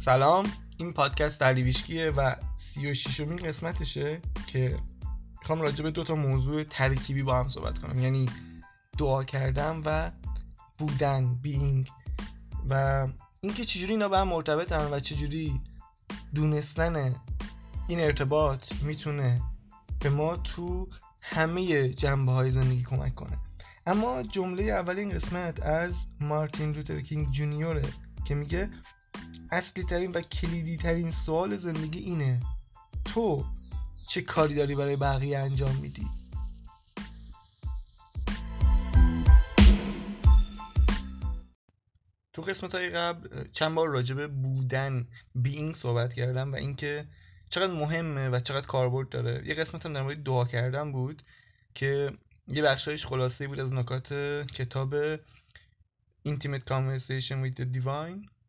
سلام. این پادکست دلیویشکیه و سی و شیشمین قسمتشه که می‌خوام راجع به دو تا موضوع ترکیبی با هم صحبت کنم. یعنی دعا کردن و بودن بینگ و اینکه چجوری اینا به هم مرتبطن و چجوری دونستن این ارتباط می‌تونه به ما تو همه جنبه های زندگی کمک کنه. اما جمله اول این قسمت از مارتین لوتر کینگ جونیوره که میگه اصلی ترین و کلیدی ترین سوال زندگی اینه. تو چه کاری داری برای بقیه انجام میدی؟ تو قسمت های قبل چند بار راجبه بودن بینگ صحبت کردم و اینکه چقدر مهمه و چقدر کاربرد داره. یه قسمت هم در مورد دعا کردن بود که یه بخشایش خلاصه بود از نکات کتاب Intimate Conversation with the Divine.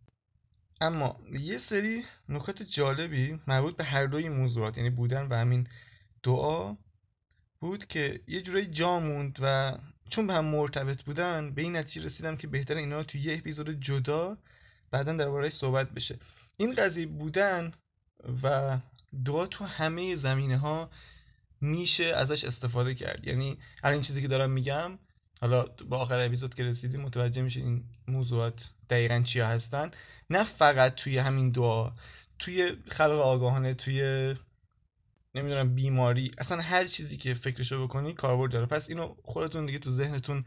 اما یه سری نکات جالبی مربوط به هر دوی موضوعات یعنی بودن و همین دعا بود که یه جورایی جا موند و چون به هم مرتبط بودن به این نتیجه رسیدم که بهتر اینا رو توی یه اپیزود جدا بعدا دربارهش صحبت بشه. این قضیه بودن و دعا تو همه زمینه ها میشه ازش استفاده کرد. یعنی الان این چیزی که دارم میگم حالا با آخر اپیزود که رسیدیم متوجه میشه این موضوعات دقیقا چیا هستن. نه فقط توی همین دعا توی خلق آگاهانه توی نمی‌دونم بیماری اصلا هر چیزی که فکرشو بکنی کاربرد داره. پس اینو خودتون دیگه تو ذهنتون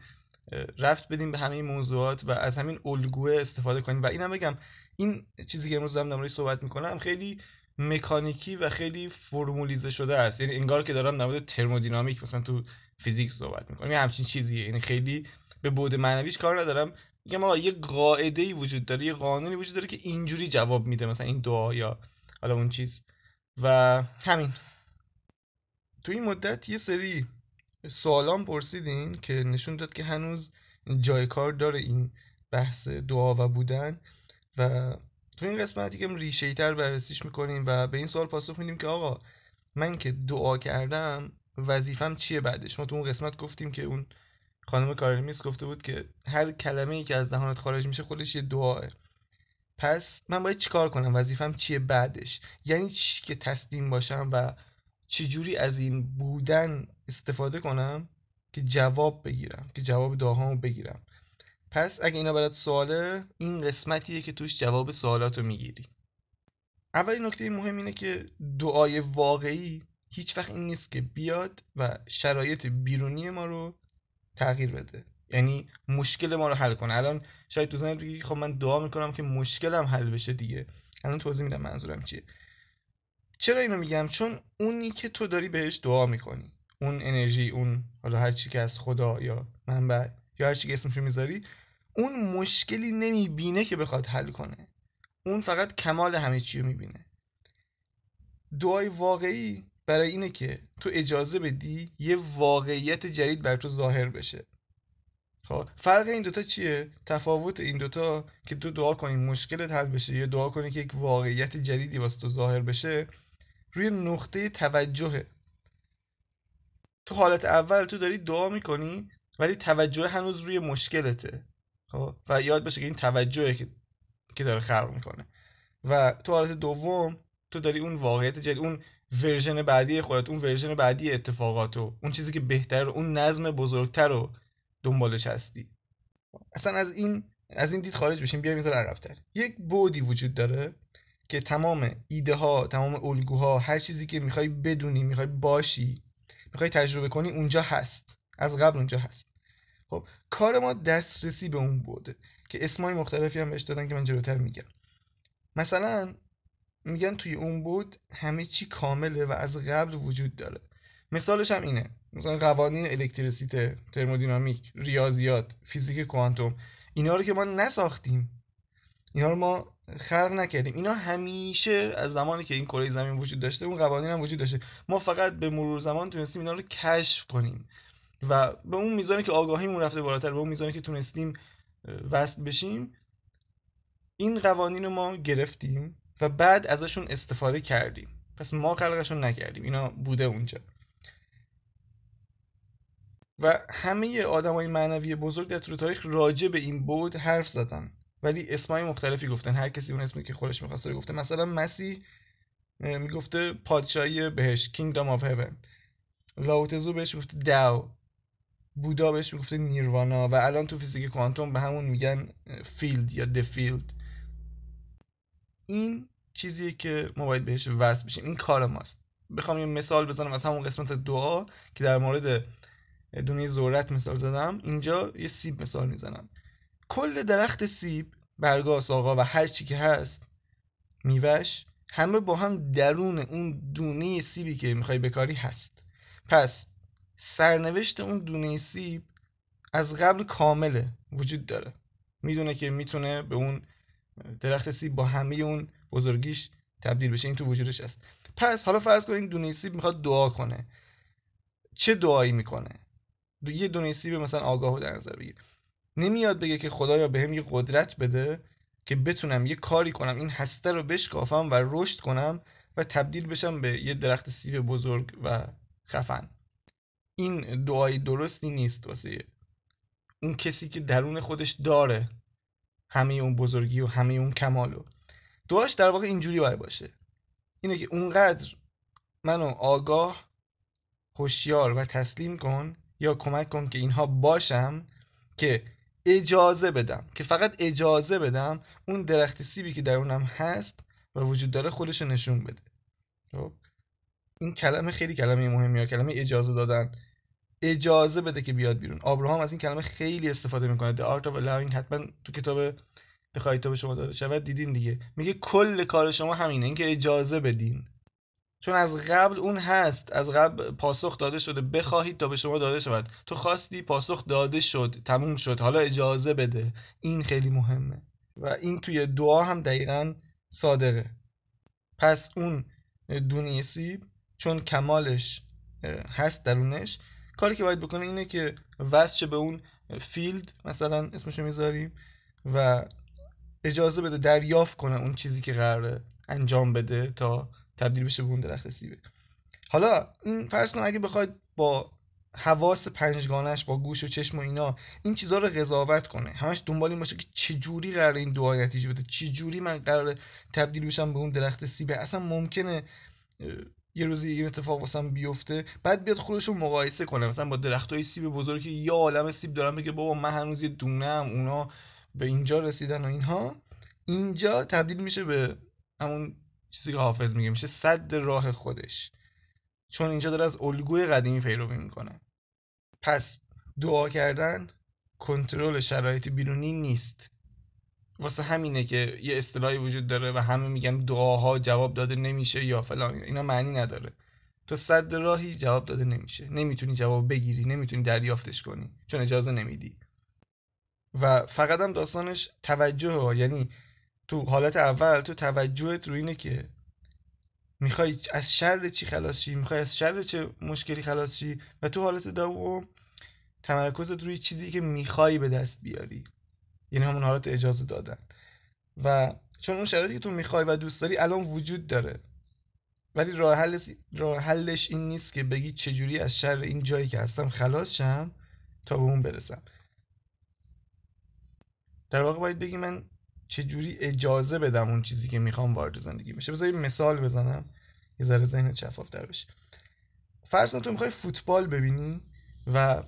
رفت بدین به همه موضوعات و از همین الگوه استفاده کنین. و اینم بگم این چیزی که امروز دارم در صحبت می‌کنم خیلی مکانیکی و خیلی فرمولیزه شده است. یعنی انگار که دارم در مورد ترمودینامیک مثلا تو فیزیک صحبت می‌کنم یه همچین چیزیه. یعنی خیلی به بود معنویش کار ندارم. میگم آقا یه قاعده ای وجود داره یه قانونی وجود داره که اینجوری جواب میده مثلا این دعا یا حالا اون چیز. و همین. تو این مدت یه سری سوالان پرسیدین که نشون داد که هنوز جای کار داره این بحث دعا و بودن. و تو این قسمت یکم ریشه تر بررسیش می‌کنیم و به این سوال پاسخ میدیم که آقا من که دعا کردم وظیفم چیه بعدش؟ ما تو اون قسمت گفتیم که اون خانم کارمیس گفته بود که هر کلمه ای که از دهانت خارج میشه خودش یه دعاه پس من باید چیکار کنم؟ وظیفم چیه بعدش؟ یعنی چی که تسلیم باشم و چجوری از این بودن استفاده کنم که جواب بگیرم که جواب دعاهامو بگیرم؟ پس اگه اینا برات سواله این قسمتیه که توش جواب سوالاتو می‌گیری. اولین نکته مهم اینه که دعای واقعی هیچ وقت این نیست که بیاد و شرایط بیرونی ما رو تغییر بده. یعنی مشکل ما رو حل کنه. الان شاید تو بگی خب من دعا می‌کنم که مشکلم حل بشه دیگه. الان توضیح میدم منظورم چیه. چرا اینو میگم؟ چون اونی که تو داری بهش دعا می‌کنی. اون انرژی اون حالا هر چی که از خدا یا منبع یا هر چی که اسمشو می‌ذاری اون مشکلی نمی‌بینه که بخواد حل کنه. اون فقط کمال همه چی رو می‌بینه. دعای واقعی برای اینه که تو اجازه بدی یه واقعیت جدید بر تو ظاهر بشه. خب فرق این دوتا چیه؟ تفاوت این دوتا که تو دعا کنی مشکلت حل بشه یا دعا کنی که یک واقعیت جدیدی واسه تو ظاهر بشه روی نقطه توجهه. تو حالت اول تو داری دعا می‌کنی ولی توجه هنوز روی مشکلته. خب و یاد باشه که این توجهه که که داره خلق می‌کنه. و تو حالت دوم تو داری اون واقعیت جدید اون ورژن بعدی خودت اون ورژن بعدی اتفاقاتو اون چیزی که بهتر اون نظم بزرگتر رو دنبالش هستی. اصلا از این از این دید خارج بشیم بیایم می‌ذاره عقبتر. یک بودی وجود داره که تمام ایده ها تمام الگوها هر چیزی که می‌خوای بدونی می‌خوای باشی می‌خوای تجربه کنی اونجا هست. از قبل اونجا هست. خب کار ما دسترسی به اون بوده که اسمای مختلفی هم بهش دادن که من جلوتر میگم. مثلا میگن توی اون بود همه چی کامله و از قبل وجود داره. مثالش هم اینه. مثلا قوانین الکتریسیته ترمودینامیک ریاضیات فیزیک کوانتوم اینا رو که ما نساختیم. اینا رو ما خلق نکردیم. اینا همیشه از زمانی که این کره زمین وجود داشته اون قوانین هم وجود داشته. ما فقط به مرور زمان تونستیم اینا رو کشف کنیم. و به اون میزانی که آگاهیمون رفته بالاتر به اون میزانی که تونستیم وصل بشیم این قوانین رو ما گرفتیم. و بعد ازشون استفاده کردیم. پس ما خلقشون نکردیم. اینا بوده اونجا. و همه آدمای معنوی بزرگ در طول تاریخ راجع به این بود حرف زدن. ولی اسمای مختلفی گفتن. هر کسی اون اسمی که خودش می‌خواسته گفته. مثلا مسیح می‌گفته پادشاهی بهش Kingdom of Heaven لائوتزو بهش گفته داو بودا بهش می‌گفته نیروانا و الان تو فیزیک کوانتوم به همون میگن field یا the field این چیزیه که ما باید بهش وصل بشیم. این کار ماست. بخوام یه مثال بزنم از همون قسمت دعا که در مورد دنیای ذرت مثال زدم. اینجا یه سیب مثال می‌زنم. کل درخت سیب برگا ساقا و هر چی که هست میوش همه با هم درون اون دونه سیبی که می‌خوای بکاری هست. پس سرنوشت اون دونه سیب از قبل کامله وجود داره. می‌دونه که می‌تونه به اون درخت سیب با همه اون بزرگیش تبدیل بشه این تو وجودش هست. پس حالا فرض کنید دونه سیب می‌خواد دعا کنه. چه دعایی می‌کنه؟ یه دونه سیب مثلا آگاهو در نظر بگیر. نمیاد بگه که خدایا بهم یه قدرت بده که بتونم یه کاری کنم این هسته رو بشکافم و رشد کنم و تبدیل بشم به یه درخت سیب بزرگ و خفن. این دعای درستی نیست واسه اون کسی که درون خودش داره. همه اون بزرگی و همه اون کمالو دعاش در واقع اینجوری باید باشه. اینه که اونقدر منو آگاه هوشیار و تسلیم کن یا کمک کن که اینها باشم که اجازه بدم که فقط اجازه بدم اون درخت سیبی که درونم هست و وجود داره خودش نشون بده. خب؟ این کلمه خیلی کلمه مهمیه کلمه اجازه دادن. اجازه بده که بیاد بیرون. آبراهام از این کلمه خیلی استفاده می‌کنه. The Art of Allowing حتما تو کتاب بخواید تا به شما داده شود دیدین دیگه. میگه کل کار شما همینه اینکه اجازه بدین. چون از قبل اون هست از قبل پاسخ داده شده بخواهید تا به شما داده شود. تو خواستی پاسخ داده شد تموم شد. حالا اجازه بده. این خیلی مهمه. و این توی دعا هم دقیقا صادقه. پس اون دونی سیب چون کمالش هست درونش کاری که باید بکنه اینه که وصل به اون فیلد مثلا اسمشو می‌ذاریم و اجازه بده دریافت کنه اون چیزی که قراره انجام بده تا تبدیل بشه به اون درخت سیبه. حالا این فرض کن اگه بخواید با حواس پنجگانش با گوش و چشم و اینا این چیزها رو قضاوت کنه. همش دنبال این باشه که چجوری قرار این دعا نتیجه بده. چجوری من قرار تبدیل بشم به اون درخت سیبه. اصلا ممکنه یه روزی این اتفاق واسم بیفته بعد بیاد خودش رو مقایسه کنه. مثلا با درخت های سیب بزرگی که یه عالم سیب دارم بگه بابا من هنوز یه دونه هم اونا به اینجا رسیدن و اینها. اینجا تبدیل میشه به همون چیزی که حافظ میگه میشه صد راه خودش. چون اینجا داره از الگوی قدیمی پیروی می‌کنه. پس دعا کردن کنترل شرایط بیرونی نیست. واسه همینه که یه اصطلاحی وجود داره و همه میگن دعاها جواب داده نمیشه یا فلان. اینا معنی نداره. تو صد راهی جواب داده نمیشه. نمی‌تونی جواب بگیری نمی‌تونی دریافتش کنی. چون اجازه نمیدی. و فقط هم داستانش توجه یعنی تو حالت اول تو توجهت رو اینه که می‌خوای از شر چی خلاص شی؟ می‌خوای از شر چه مشکلی خلاص شی؟ و تو حالت دوم تمرکزت روی چیزی که می‌خوای به دست بیاری. یعنی همون حالت اجازه دادن. و چون اون شرایطی که تو می‌خوای و دوست داری الان وجود داره. ولی راه, حل... راه حلش این نیست که بگی چجوری از شر این جایی که هستم خلاص شم تا به اون برسم. در واقع باید بگی من چجوری اجازه بدم اون چیزی که می‌خوام وارد زندگی بشه. بذار مثال بزنم. یه ذره ذهن شفافتر بشه. فرض کن تو می‌خوای فوتبال ببینی و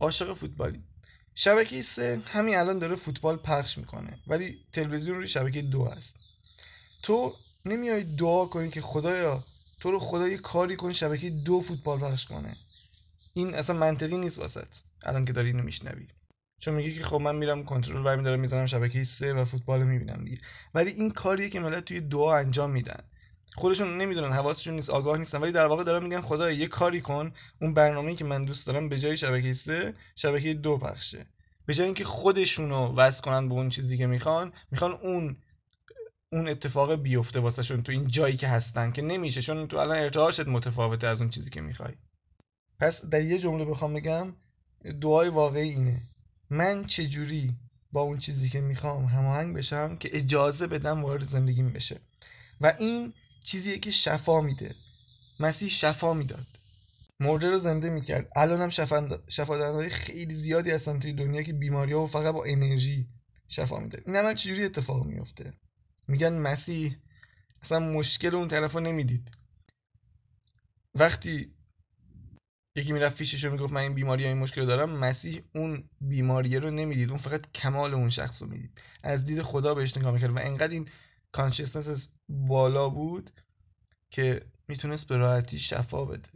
عاشق فوتبالی. شبکه سه همین الان داره فوتبال پخش می‌کنه ولی تلویزیون روی شبکه دو هست. تو نمیای دعا کنی که خدایا تو رو خدا کاری کن شبکه دو فوتبال پخش کنه. این اصلا منطقی نیست واسط الان که داری اینو میشنوی. چون میگه که خب من میرم کنترل برمی دارم می‌زنم شبکه سه و فوتبال می‌بینم دیگه. ولی این کاریه که ملت توی دعا انجام میدن. خودشون نمی‌دونن حواسشون نیست آگاه نیستن ولی در واقع دارن میگن خدا یه کاری کن اون برنامه‌ای که من دوست دارم به جای شبکه سه شبکه دو پخشه. به جای اینکه خودشونو وصل کنن به اون چیزی که می‌خوان می‌خوان اون اون اتفاق بیفته واسهشون تو این جایی که هستن که نمیشه چون تو الان ارتعاشت متفاوته از اون چیزی که می‌خوای. پس در یه جمله بخوام بگم دعای واقعی اینه. من چجوری با اون چیزی که می‌خوام هماهنگ بشم که اجازه بدم وارد زندگیم بشه؟ و این چیزیه که شفا میده. مسیح شفا می‌داد. مرده رو زنده می‌کرد. هم شفا خیلی زیادی هستن توی دنیا که بیماری ها و فقط با انرژی شفا میدن این عمل چجوری اتفاق میفته میگن مسیح اصلا مشکل اون طرف رو نمی‌دید. وقتی یکی می‌رفت پیشش رو می‌گفت من این بیماری این مشکل رو دارم مسیح اون بیماری رو نمی‌دید. اون فقط کمال اون شخص رو می‌دید. از دید خدا بهش نگاه می‌کرد و انقدر این کانشسنس بالا بود که می‌تونست به راحتی شفا بده.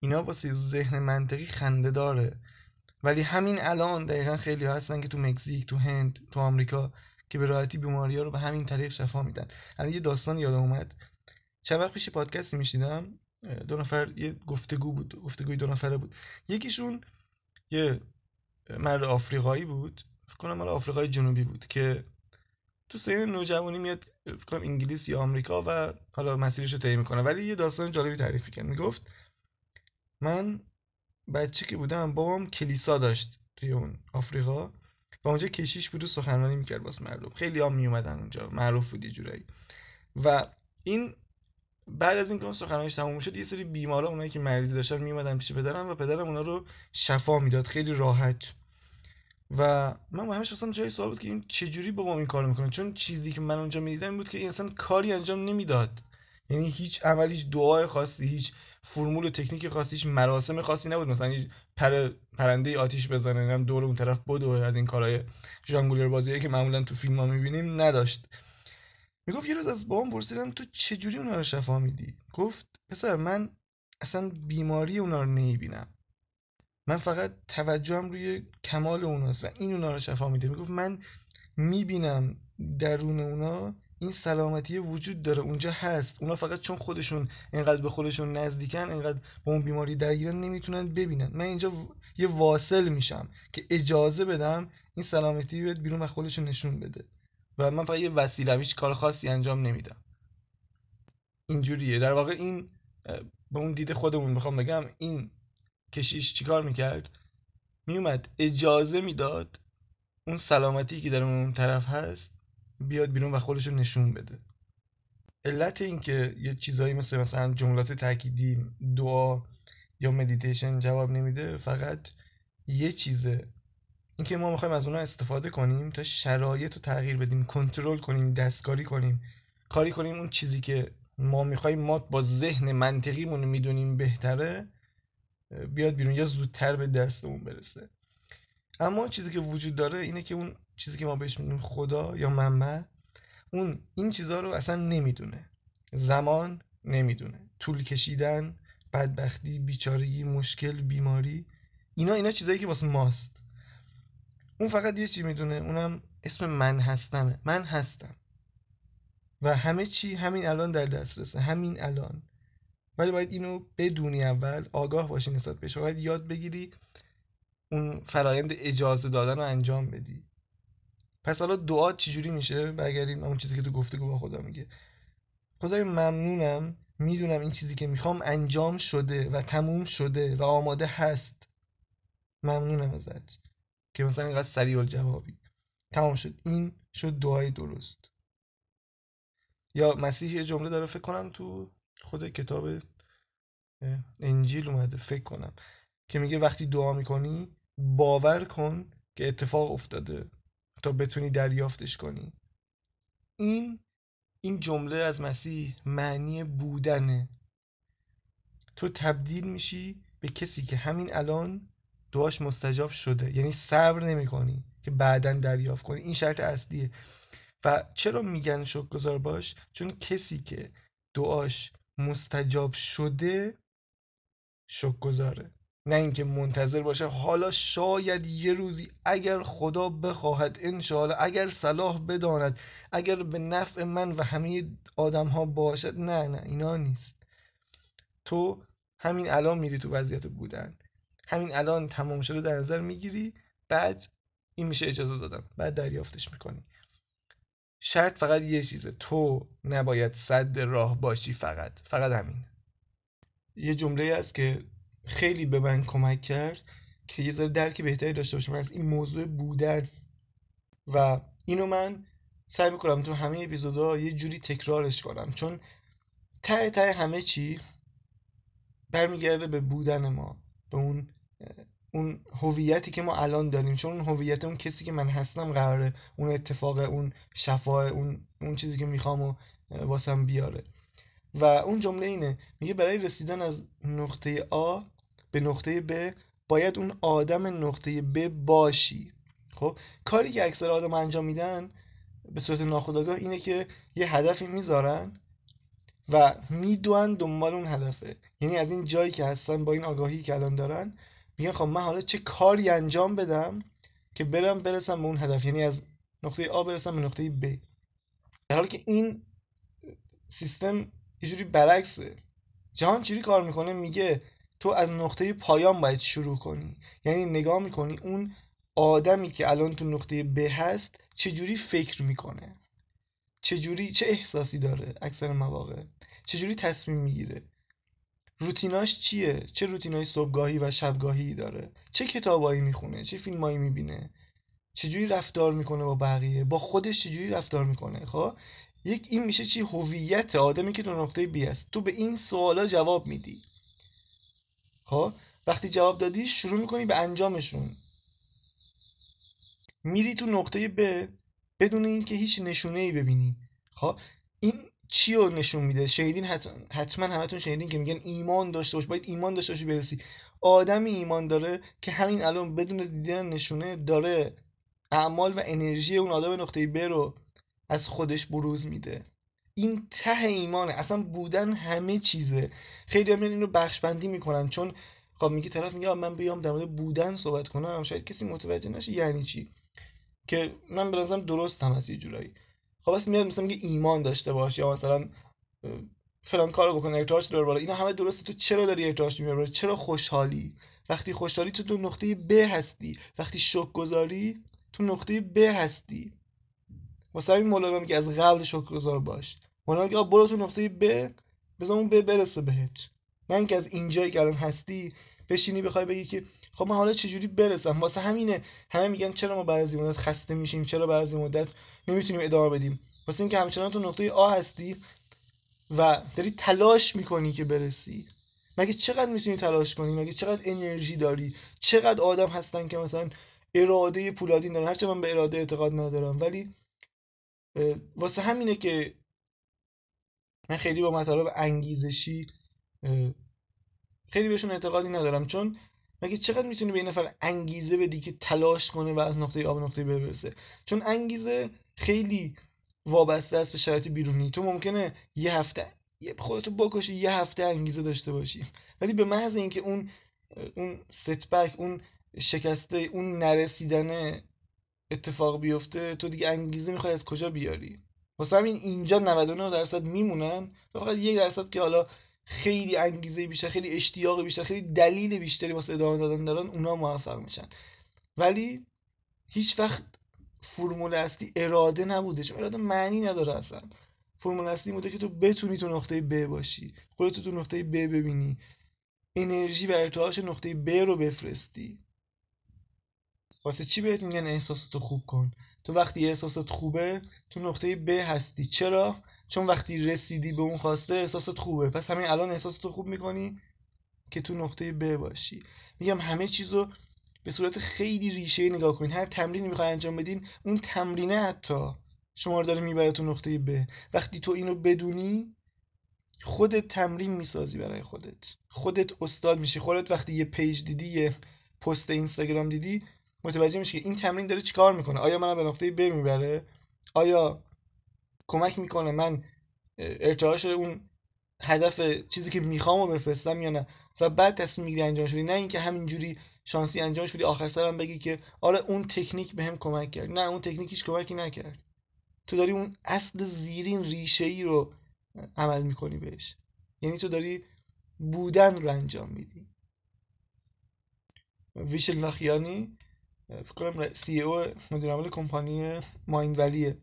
اینا واسه ذهن منطقی خنده داره. ولی همین الان دقیقا خیلی هستن که تو مکزیک تو هند تو آمریکا که به راحتی بیماری ها رو به همین طریق شفا میدن. الان یه داستان یادم اومد. چند وقت پیش پادکستی میشیدم دو نفر یه گفتگو بود گفتگوی دو نفره بود. یکیشون یه مرد آفریقایی بود. فکر کنم مال آفریقای جنوبی بود که تو سین نوجوانی میاد کنم انگلیس یا آمریکا و حالا مسیرش رو طی می‌کنه. ولی یه داستان جالبی تعریف کرد می‌گفت من بچه که بودم بابام کلیسا داشت توی اون آفریقا و اونجا کشیش بود و سخنرانی می‌کرد واسه مردم. خیلی هم میومدن اونجا. معروف بود جورایی. و این بعد از اینکه اون سخنرانیش تموم شد یه سری بیمارا اونایی که مریضی داشتن میومدن پیش پدرم و پدرم اونا رو شفا می‌داد. خیلی راحت و من همش اصلا جای سوال بود که این چجوری بابام این کارو می‌کنه؟ چون چیزی که من اونجا می‌دیدم این بود که این اصلا کاری انجام نمی‌داد. یعنی هیچ عملیش دعای خاصی هیچ فرمول و تکنیک خاصی هیچ مراسم خاصی نبود. مثلا پر پرنده آتیش بزنه هم دور اون طرف بدو از این کارهای ژانگولر بازیایی که معمولا تو فیلم ها می‌بینیم نداشت. می‌گفت یه روز از بابام پرسیدم تو چجوری اونا رو شفا میدی؟ گفت پسر من اصلا بیماری اونا رو نمی‌بینم. من فقط توجهم روی کمال اوناست و این اونا رو شفا میده. می‌گفت من می‌بینم درون اونا این سلامتی وجود داره اونجا هست. اونا فقط چون خودشون اینقدر به خودشون نزدیکن اینقدر با اون بیماری درگیرن نمی‌تونن ببینن. من اینجا یه واصل میشم که اجازه بدم این سلامتی بیاد بیرون و خودشون نشون بده. و من فقط یه وسیله هیچ کار خاصی انجام نمیدم. اینجوریه. در واقع این به اون دید خودمون می‌خوام بگم این کشیش چیکار می‌کرد؟ میومد اجازه می‌داد اون سلامتی که در اون طرف هست بیاد بیرون و خودش رو نشون بده. علت اینکه یه چیزایی مثل مثلا جملات تاکیدی دعا یا مدیتیشن جواب نمیده فقط یه چیزه. اینکه ما می‌خوایم از اونها استفاده کنیم تا شرایط رو تغییر بدیم کنترل کنیم دستکاری کنیم. کاری کنیم اون چیزی که ما می‌خوایم ما با ذهن منطقیمون می‌دونیم بهتره. بیاد بیرون یا زودتر به دستمون برسه. اما چیزی که وجود داره اینه که اون چیزی که ما بهش میگیم خدا یا منبع اون این چیزها رو اصلا نمی‌دونه. زمان نمی‌دونه. طول کشیدن بدبختی بیچارگی مشکل بیماری اینا اینا چیزایی که واسه ماست. اون فقط یه چی می‌دونه؟ اونم اسم من هستمه. من هستم. و همه چی همین الان در دسترسه. همین الان. ولی باید اینو بدونی اول آگاه باشی نسبت بهش باید یاد بگیری اون فرایند اجازه دادن رو انجام بدی. پس حالا دعا چجوری میشه؟ برگردیم اون چیزی که تو گفتگو با خدا میگه. خدای ممنونم می‌دونم این چیزی که می‌خوام انجام شده و تموم شده و آماده هست. ممنونم ازت که مثلا اینقدر سریع الجوابی. تمام شد. این شد دعای درست. یا مسیح یه جمله داره فکر کنم تو خود کتاب انجیل اومده فکر کنم. که میگه وقتی دعا می‌کنی باور کن که اتفاق افتاده تا بتونی دریافتش کنی. این این جمله از مسیح معنی بودنه. تو تبدیل میشی به کسی که همین الان دعاش مستجاب شده. یعنی صبر نمی کنی که بعدا دریافت کنی. این شرط اصلیه. و چرا میگن گذار باش؟ چون کسی که دعاش مستجاب شده گذاره نه اینکه منتظر باشه. حالا شاید یه روزی اگر خدا بخواهد انشاءالله اگر صلاح بداند اگر به نفع من و همه آدم ها باشد. نه نه اینا نیست. تو همین الان میری تو وضعیت بودن. همین الان تمام شده در نظر می‌گیری. بعد این میشه اجازه دادم. بعد دریافتش می‌کنی. شرط فقط یه چیزه. تو نباید صد راه باشی فقط. فقط همین. یه جمله هست که خیلی به من کمک کرد که یه ذره درک بهتری داشته باشم از این موضوع بودن. و اینو من سعی می‌کنم تو همه اپیزودها یه جوری تکرارش کنم. چون ته ته همه چی برمیگرده به بودن ما به اون اون هویتی که ما الان داریم چون اون هویت اون کسی که من هستم قراره اون اتفاق اون شفاه اون اون چیزی که می‌خوام و واسم بیاره. و اون جمله اینه میگه برای رسیدن از نقطه آ به نقطه ب باید اون آدم نقطه ب باشی. خب کاری که اکثر آدم انجام میدن به صورت ناخودآگاه اینه که یه هدفی می‌ذارن و می‌دونن دنبال اون هدفه. یعنی از این جایی که هستن با این آگاهی که الان دارن میگن خب من حالا چه کاری انجام بدم که برم برسم به اون هدف؟ یعنی از نقطه آ برسم به نقطه ب در حالی که این سیستم یه جوری برعکسه. جهان چجوری کار می‌کنه؟ میگه تو از نقطه پایان باید شروع کنی. یعنی نگاه می‌کنی اون آدمی که الان تو نقطه ب هست چجوری فکر می‌کنه؟ چجوری چه احساسی داره اکثر مواقع؟ چجوری تصمیم می‌گیره؟ روتیناش چیه؟ چه روتینای صبحگاهی و شبگاهی داره؟ چه کتابایی می‌خونه؟ چه فیلمایی می‌بینه؟ چجوری رفتار می‌کنه با بقیه؟ با خودش چجوری رفتار می‌کنه؟ خب؟ یک این میشه چی؟ هویت آدمی که تو نقطه بی است. تو به این سوالا جواب میدی. ها وقتی جواب دادی شروع می‌کنی به انجامشون. میری تو نقطه ب بدون اینکه هیچ نشونه ای ببینی. ها این چی رو نشون میده؟ شنیدین حتما همتون شنیدین که میگن ایمان داشته باش باید ایمان داشته باشی برسی. آدمی ایمان داره که همین الان بدون دیدن نشونه داره اعمال و انرژی اون آدم نقطه ب رو از خودش بروز میده. این ته ایمانه. اصلا بودن همه چیزه. خیلی هم این رو بخش بندی می‌کنن. چون خب میگه طرف میگه من بیام در مورد بودن صحبت کنم. شاید کسی متوجه نشه یعنی چی. که من به درست هم هست یه جورایی. خب بس میاد مثلا میگه ایمان داشته باش یا مثلا فلان کارو بکن ارتعاش داره بالا. اینا همه درسته. تو چرا داری ارتعاش میاره بالا چرا خوشحالی؟ وقتی خوشحالی تو تو نقطه ب هستی. وقتی شک گذاری تو نقطه ب هستی. واسه همین مولانا میگه از قبل شکرگزار باش. مولانا میگه برو تو نقطه ب بذار اون ب برسه بهت. نه اینکه از اینجایی که الان هستی بشینی بخوای بگی که خب من حالا چجوری برسم؟ واسه همینه همه میگن چرا ما بعضی مدت خسته میشیم چرا بعضی مدت نمی‌تونیم ادامه بدیم؟ واسه اینکه همچنان تو نقطه آ هستی و داری تلاش می‌کنی که برسی. مگه چقدر می‌تونی تلاش کنی؟ مگه چقدر انرژی داری؟ چقدر آدم هستن که مثلا اراده پولادین دارن؟ هرچه من به اراده اعتقاد ندارم ولی واسه همینه که من خیلی با مطالب انگیزشی خیلی بهشون اعتقادی ندارم. چون مگه چقدر می‌تونی به این نفر انگیزه بدی که تلاش کنه و از نقطه آ به نقطه ب برسه؟ چون انگیزه خیلی وابسته است به شرایط بیرونی. تو ممکنه یه هفته خودتو بکشی یه هفته انگیزه داشته باشی. ولی به محض اینکه اون اون ستبک اون شکسته اون نرسیدن اتفاق بیفته تو دیگه انگیزه می‌خوای از کجا بیاری؟ واسه همین اینجا 99 درصد میمونن فقط یک درصد که حالا خیلی انگیزه بیشتر خیلی اشتیاق بیشتر خیلی دلیل بیشتری واسه ادامه دادن دارن اونا موفق میشن. ولی هیچ وقت فرمول اصلی اراده نبوده چون اراده معنی نداره اصلا. فرمول اصلی بوده که تو بتونی تو نقطه ب باشی خودتو تو نقطه ب ببینی. انرژی و ارتعاش نقطه ب رو بفرستی. واسه چی بهت میگن احساساتو خوب کن؟ تو وقتی احساسات خوبه تو نقطه ب هستی. چرا؟ چون وقتی رسیدی به اون خواسته احساسات خوبه. پس همین الان احساساتو خوب می‌کنی که تو نقطه ب باشی. میگم همه چیزو به صورت خیلی ریشه نگاه کنید هر تمرینی می‌خوای انجام بدین اون تمرینه حتی شما رو داره می‌بره تو نقطه ب وقتی تو اینو بدونی خودت تمرین می‌سازی برای خودت. خودت استاد میشی. خودت وقتی یه پیج دیدی یه پست اینستاگرام دیدی متوجه میشی که این تمرین داره چیکار می‌کنه. آیا من به نقطه ب می‌بره؟ آیا کمک می‌کنه من ارتعاش اون هدف چیزی که می‌خوام رو بفرستم یا نه. و بعد تصمیم می‌گیری انجام شدی. نه اینکه همینجوری شانسی انجامش بدی آخر سرم بگی که آره اون تکنیک بهم کمک کرد. نه اون تکنیک هیچ کمکی نکرد. تو داری اون اصل زیرین ریشه ای رو عمل می‌کنی بهش. یعنی تو داری بودن رو انجام میدی. ویشل نخیانی فکر کنم سی او مدیر عامل کمپانی مایند ولیه.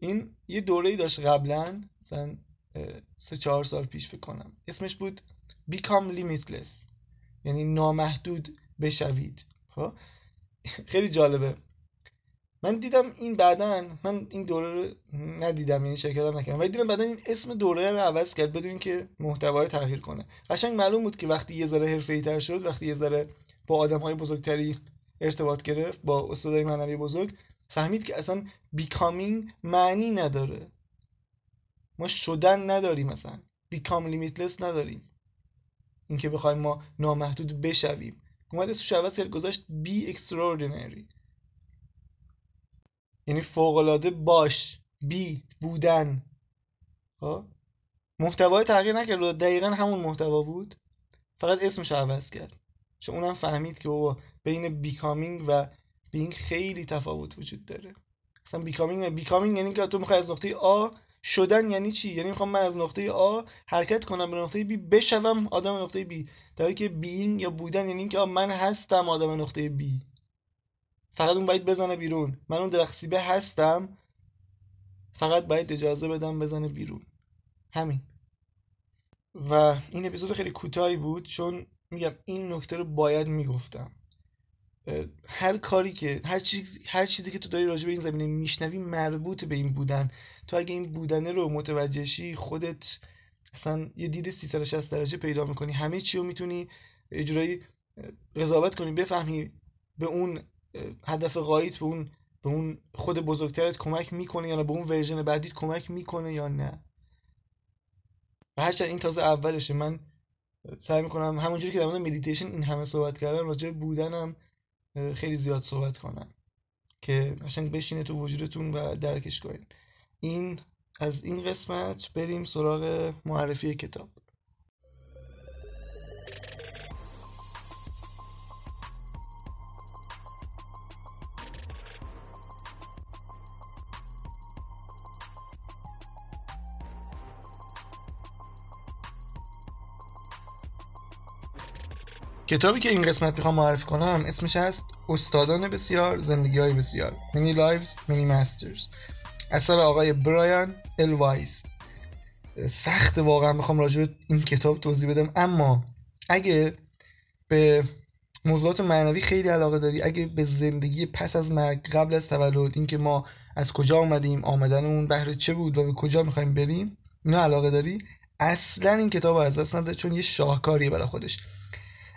این یه دوره ای داشت قبلا مثلا سه چهار سال پیش فکر کنم. اسمش بود Become Limitless. یعنی نامحدود بشوید. خب؟ خیلی جالبه. من دیدم این بعدا من این دوره رو ندیدم یعنی شرکت هم نکردم. ولی دیدم بعدا این اسم دوره رو عوض کرد بدون که محتوای تغییر کنه. قشنگ معلوم بود که وقتی یه ذره حرفه‌ای تر شد وقتی یه ذره با آدم های بزرگتری ارتباط گرفت با استادای معنوی بزرگ فهمید که اصلا becoming معنی نداره. ما شدن نداریم مثلا become limitless نداریم. اینکه بخوایم ما نامحدود بشویم. اومد اسمش عوض کرد گذاشت be extraordinary یعنی فوق باش be بودن. خب؟ محتوای تغییر نکرد. دقیقا همون محتوا بود. فقط اسمش عوض کرد. چون اونم فهمید که بابا بین becoming و being خیلی تفاوت وجود داره. اصلا becoming becoming یعنی که تو می‌خوای از نقطه آ شدن یعنی چی؟ یعنی می‌خوام من از نقطه آ حرکت کنم به نقطه بی بشوم آدم نقطه بی در حالی که being یا بودن یعنی اینکه من هستم آدم نقطه بی فقط اون باید بزنه بیرون. من اون درخت سیبه هستم. فقط باید اجازه بدم بزنه بیرون. همین. و این اپیزود خیلی کوتاهی بود چون میگم این نکته رو باید می‌گفتم. هر کاری که هر چیزی هر چیزی که تو داری راجع به این زمینه میشنوی مربوط به این بودن. تو اگه این بودنه رو متوجه شی خودت اصلا یه دید 360 درجه پیدا می‌کنی. همه چی رو می‌تونی یه قضاوت کنی. بفهمی به اون هدف قایت به اون به اون خود بزرگترت کمک می‌کنه یا نه؟ به اون ورژن بعدیت کمک می‌کنه یا نه؟ و هرچند این تازه اولشه. من سعی می‌کنم همونجوری که در مورد مدیتیشن این همه صحبت کردم راجع بودنم خیلی زیاد صحبت کنم که قشنگ بشینه تو وجودتون و درکش کنین. این از این قسمت بریم سراغ معرفی کتاب. کتابی که این قسمت می‌خوام معرفی کنم اسمش هست استادان بسیار زندگی های بسیار. Many Lives Many Masters. اثر آقای برایان ال وایس. سخت واقعا می‌خوام راجع به این کتاب توضیح بدم اما اگه به موضوعات معنوی خیلی علاقه داری اگه به زندگی پس از مرگ قبل از تولد اینکه ما از کجا آمدیم آمدنمون بهره چه بود و به کجا می‌خوایم بریم اینا علاقه داری؟ اصلا این کتاب از دست نده چون یه شاهکاریه برای خودش.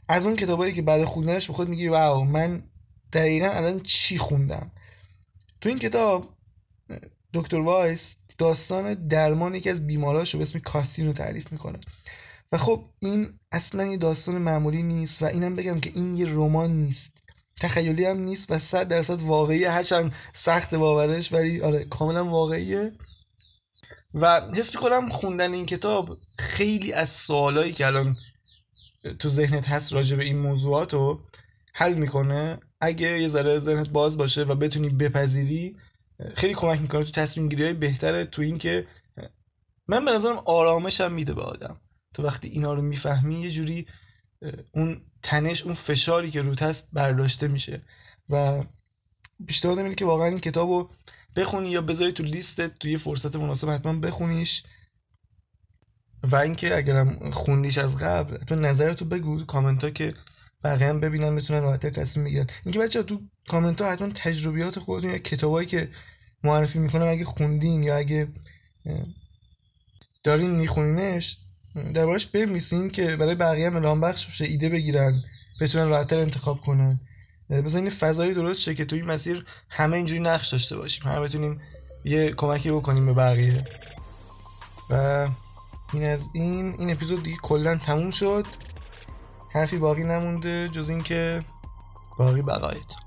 از اون کتابایی که بعد خوندنش به خود میگی واو من دقیقا الان چی خوندم؟ تو این کتاب دکتر وایس داستان درمان یکی از بیماراشو به اسم کاتین رو تعریف می‌کنه. و خب این اصلا یه داستان معمولی نیست و اینم بگم که این یه رمان نیست. تخیلی هم نیست و صد درصد واقعی هرچند سخت باورش ولی آره کاملا واقعیه. و حس می‌کنم خوندن این کتاب خیلی از سوالایی که الان تو ذهنت هست راجع به این موضوعات رو حل می‌کنه. اگه یه ذره ذهنت باز باشه و بتونی بپذیری خیلی کمک می‌کنه تو تصمیم گیری بهتره تو اینکه من به نظرم آرامش هم میده به آدم. تو وقتی اینا رو می‌فهمی یه جوری اون تنش اون فشاری که روت هست برداشته میشه. و پیشنهاد اینه که واقعا این کتاب رو بخونی یا بذاری تو لیستت تو یه فرصت مناسب حتما بخونیش. و اینکه اگرم خوندیش از قبل تو نظرتو بگو کامنت ها که بقیه هم ببینن بتونن راحت‌تر تصمیم بگیرن. اینکه بچه تو کامنت ها حتما تجربیات خودتون یا کتابایی که معرفی می‌کنم اگه خوندین یا اگه دارین میخونینش دربارش بنویسین که برای بقیه هم الهام بخش بشه ایده بگیرن بتونن راحتتر انتخاب کنن. بزنین فضایی درست شه که توی مسیر همه اینجوری نقش داشته باشیم. همه بتونیم یه کمکی بکنیم به بقیه. و این از این این اپیزود دیگه کلا تموم شد. حرفی باقی نمونده جز اینکه باقی بقایت.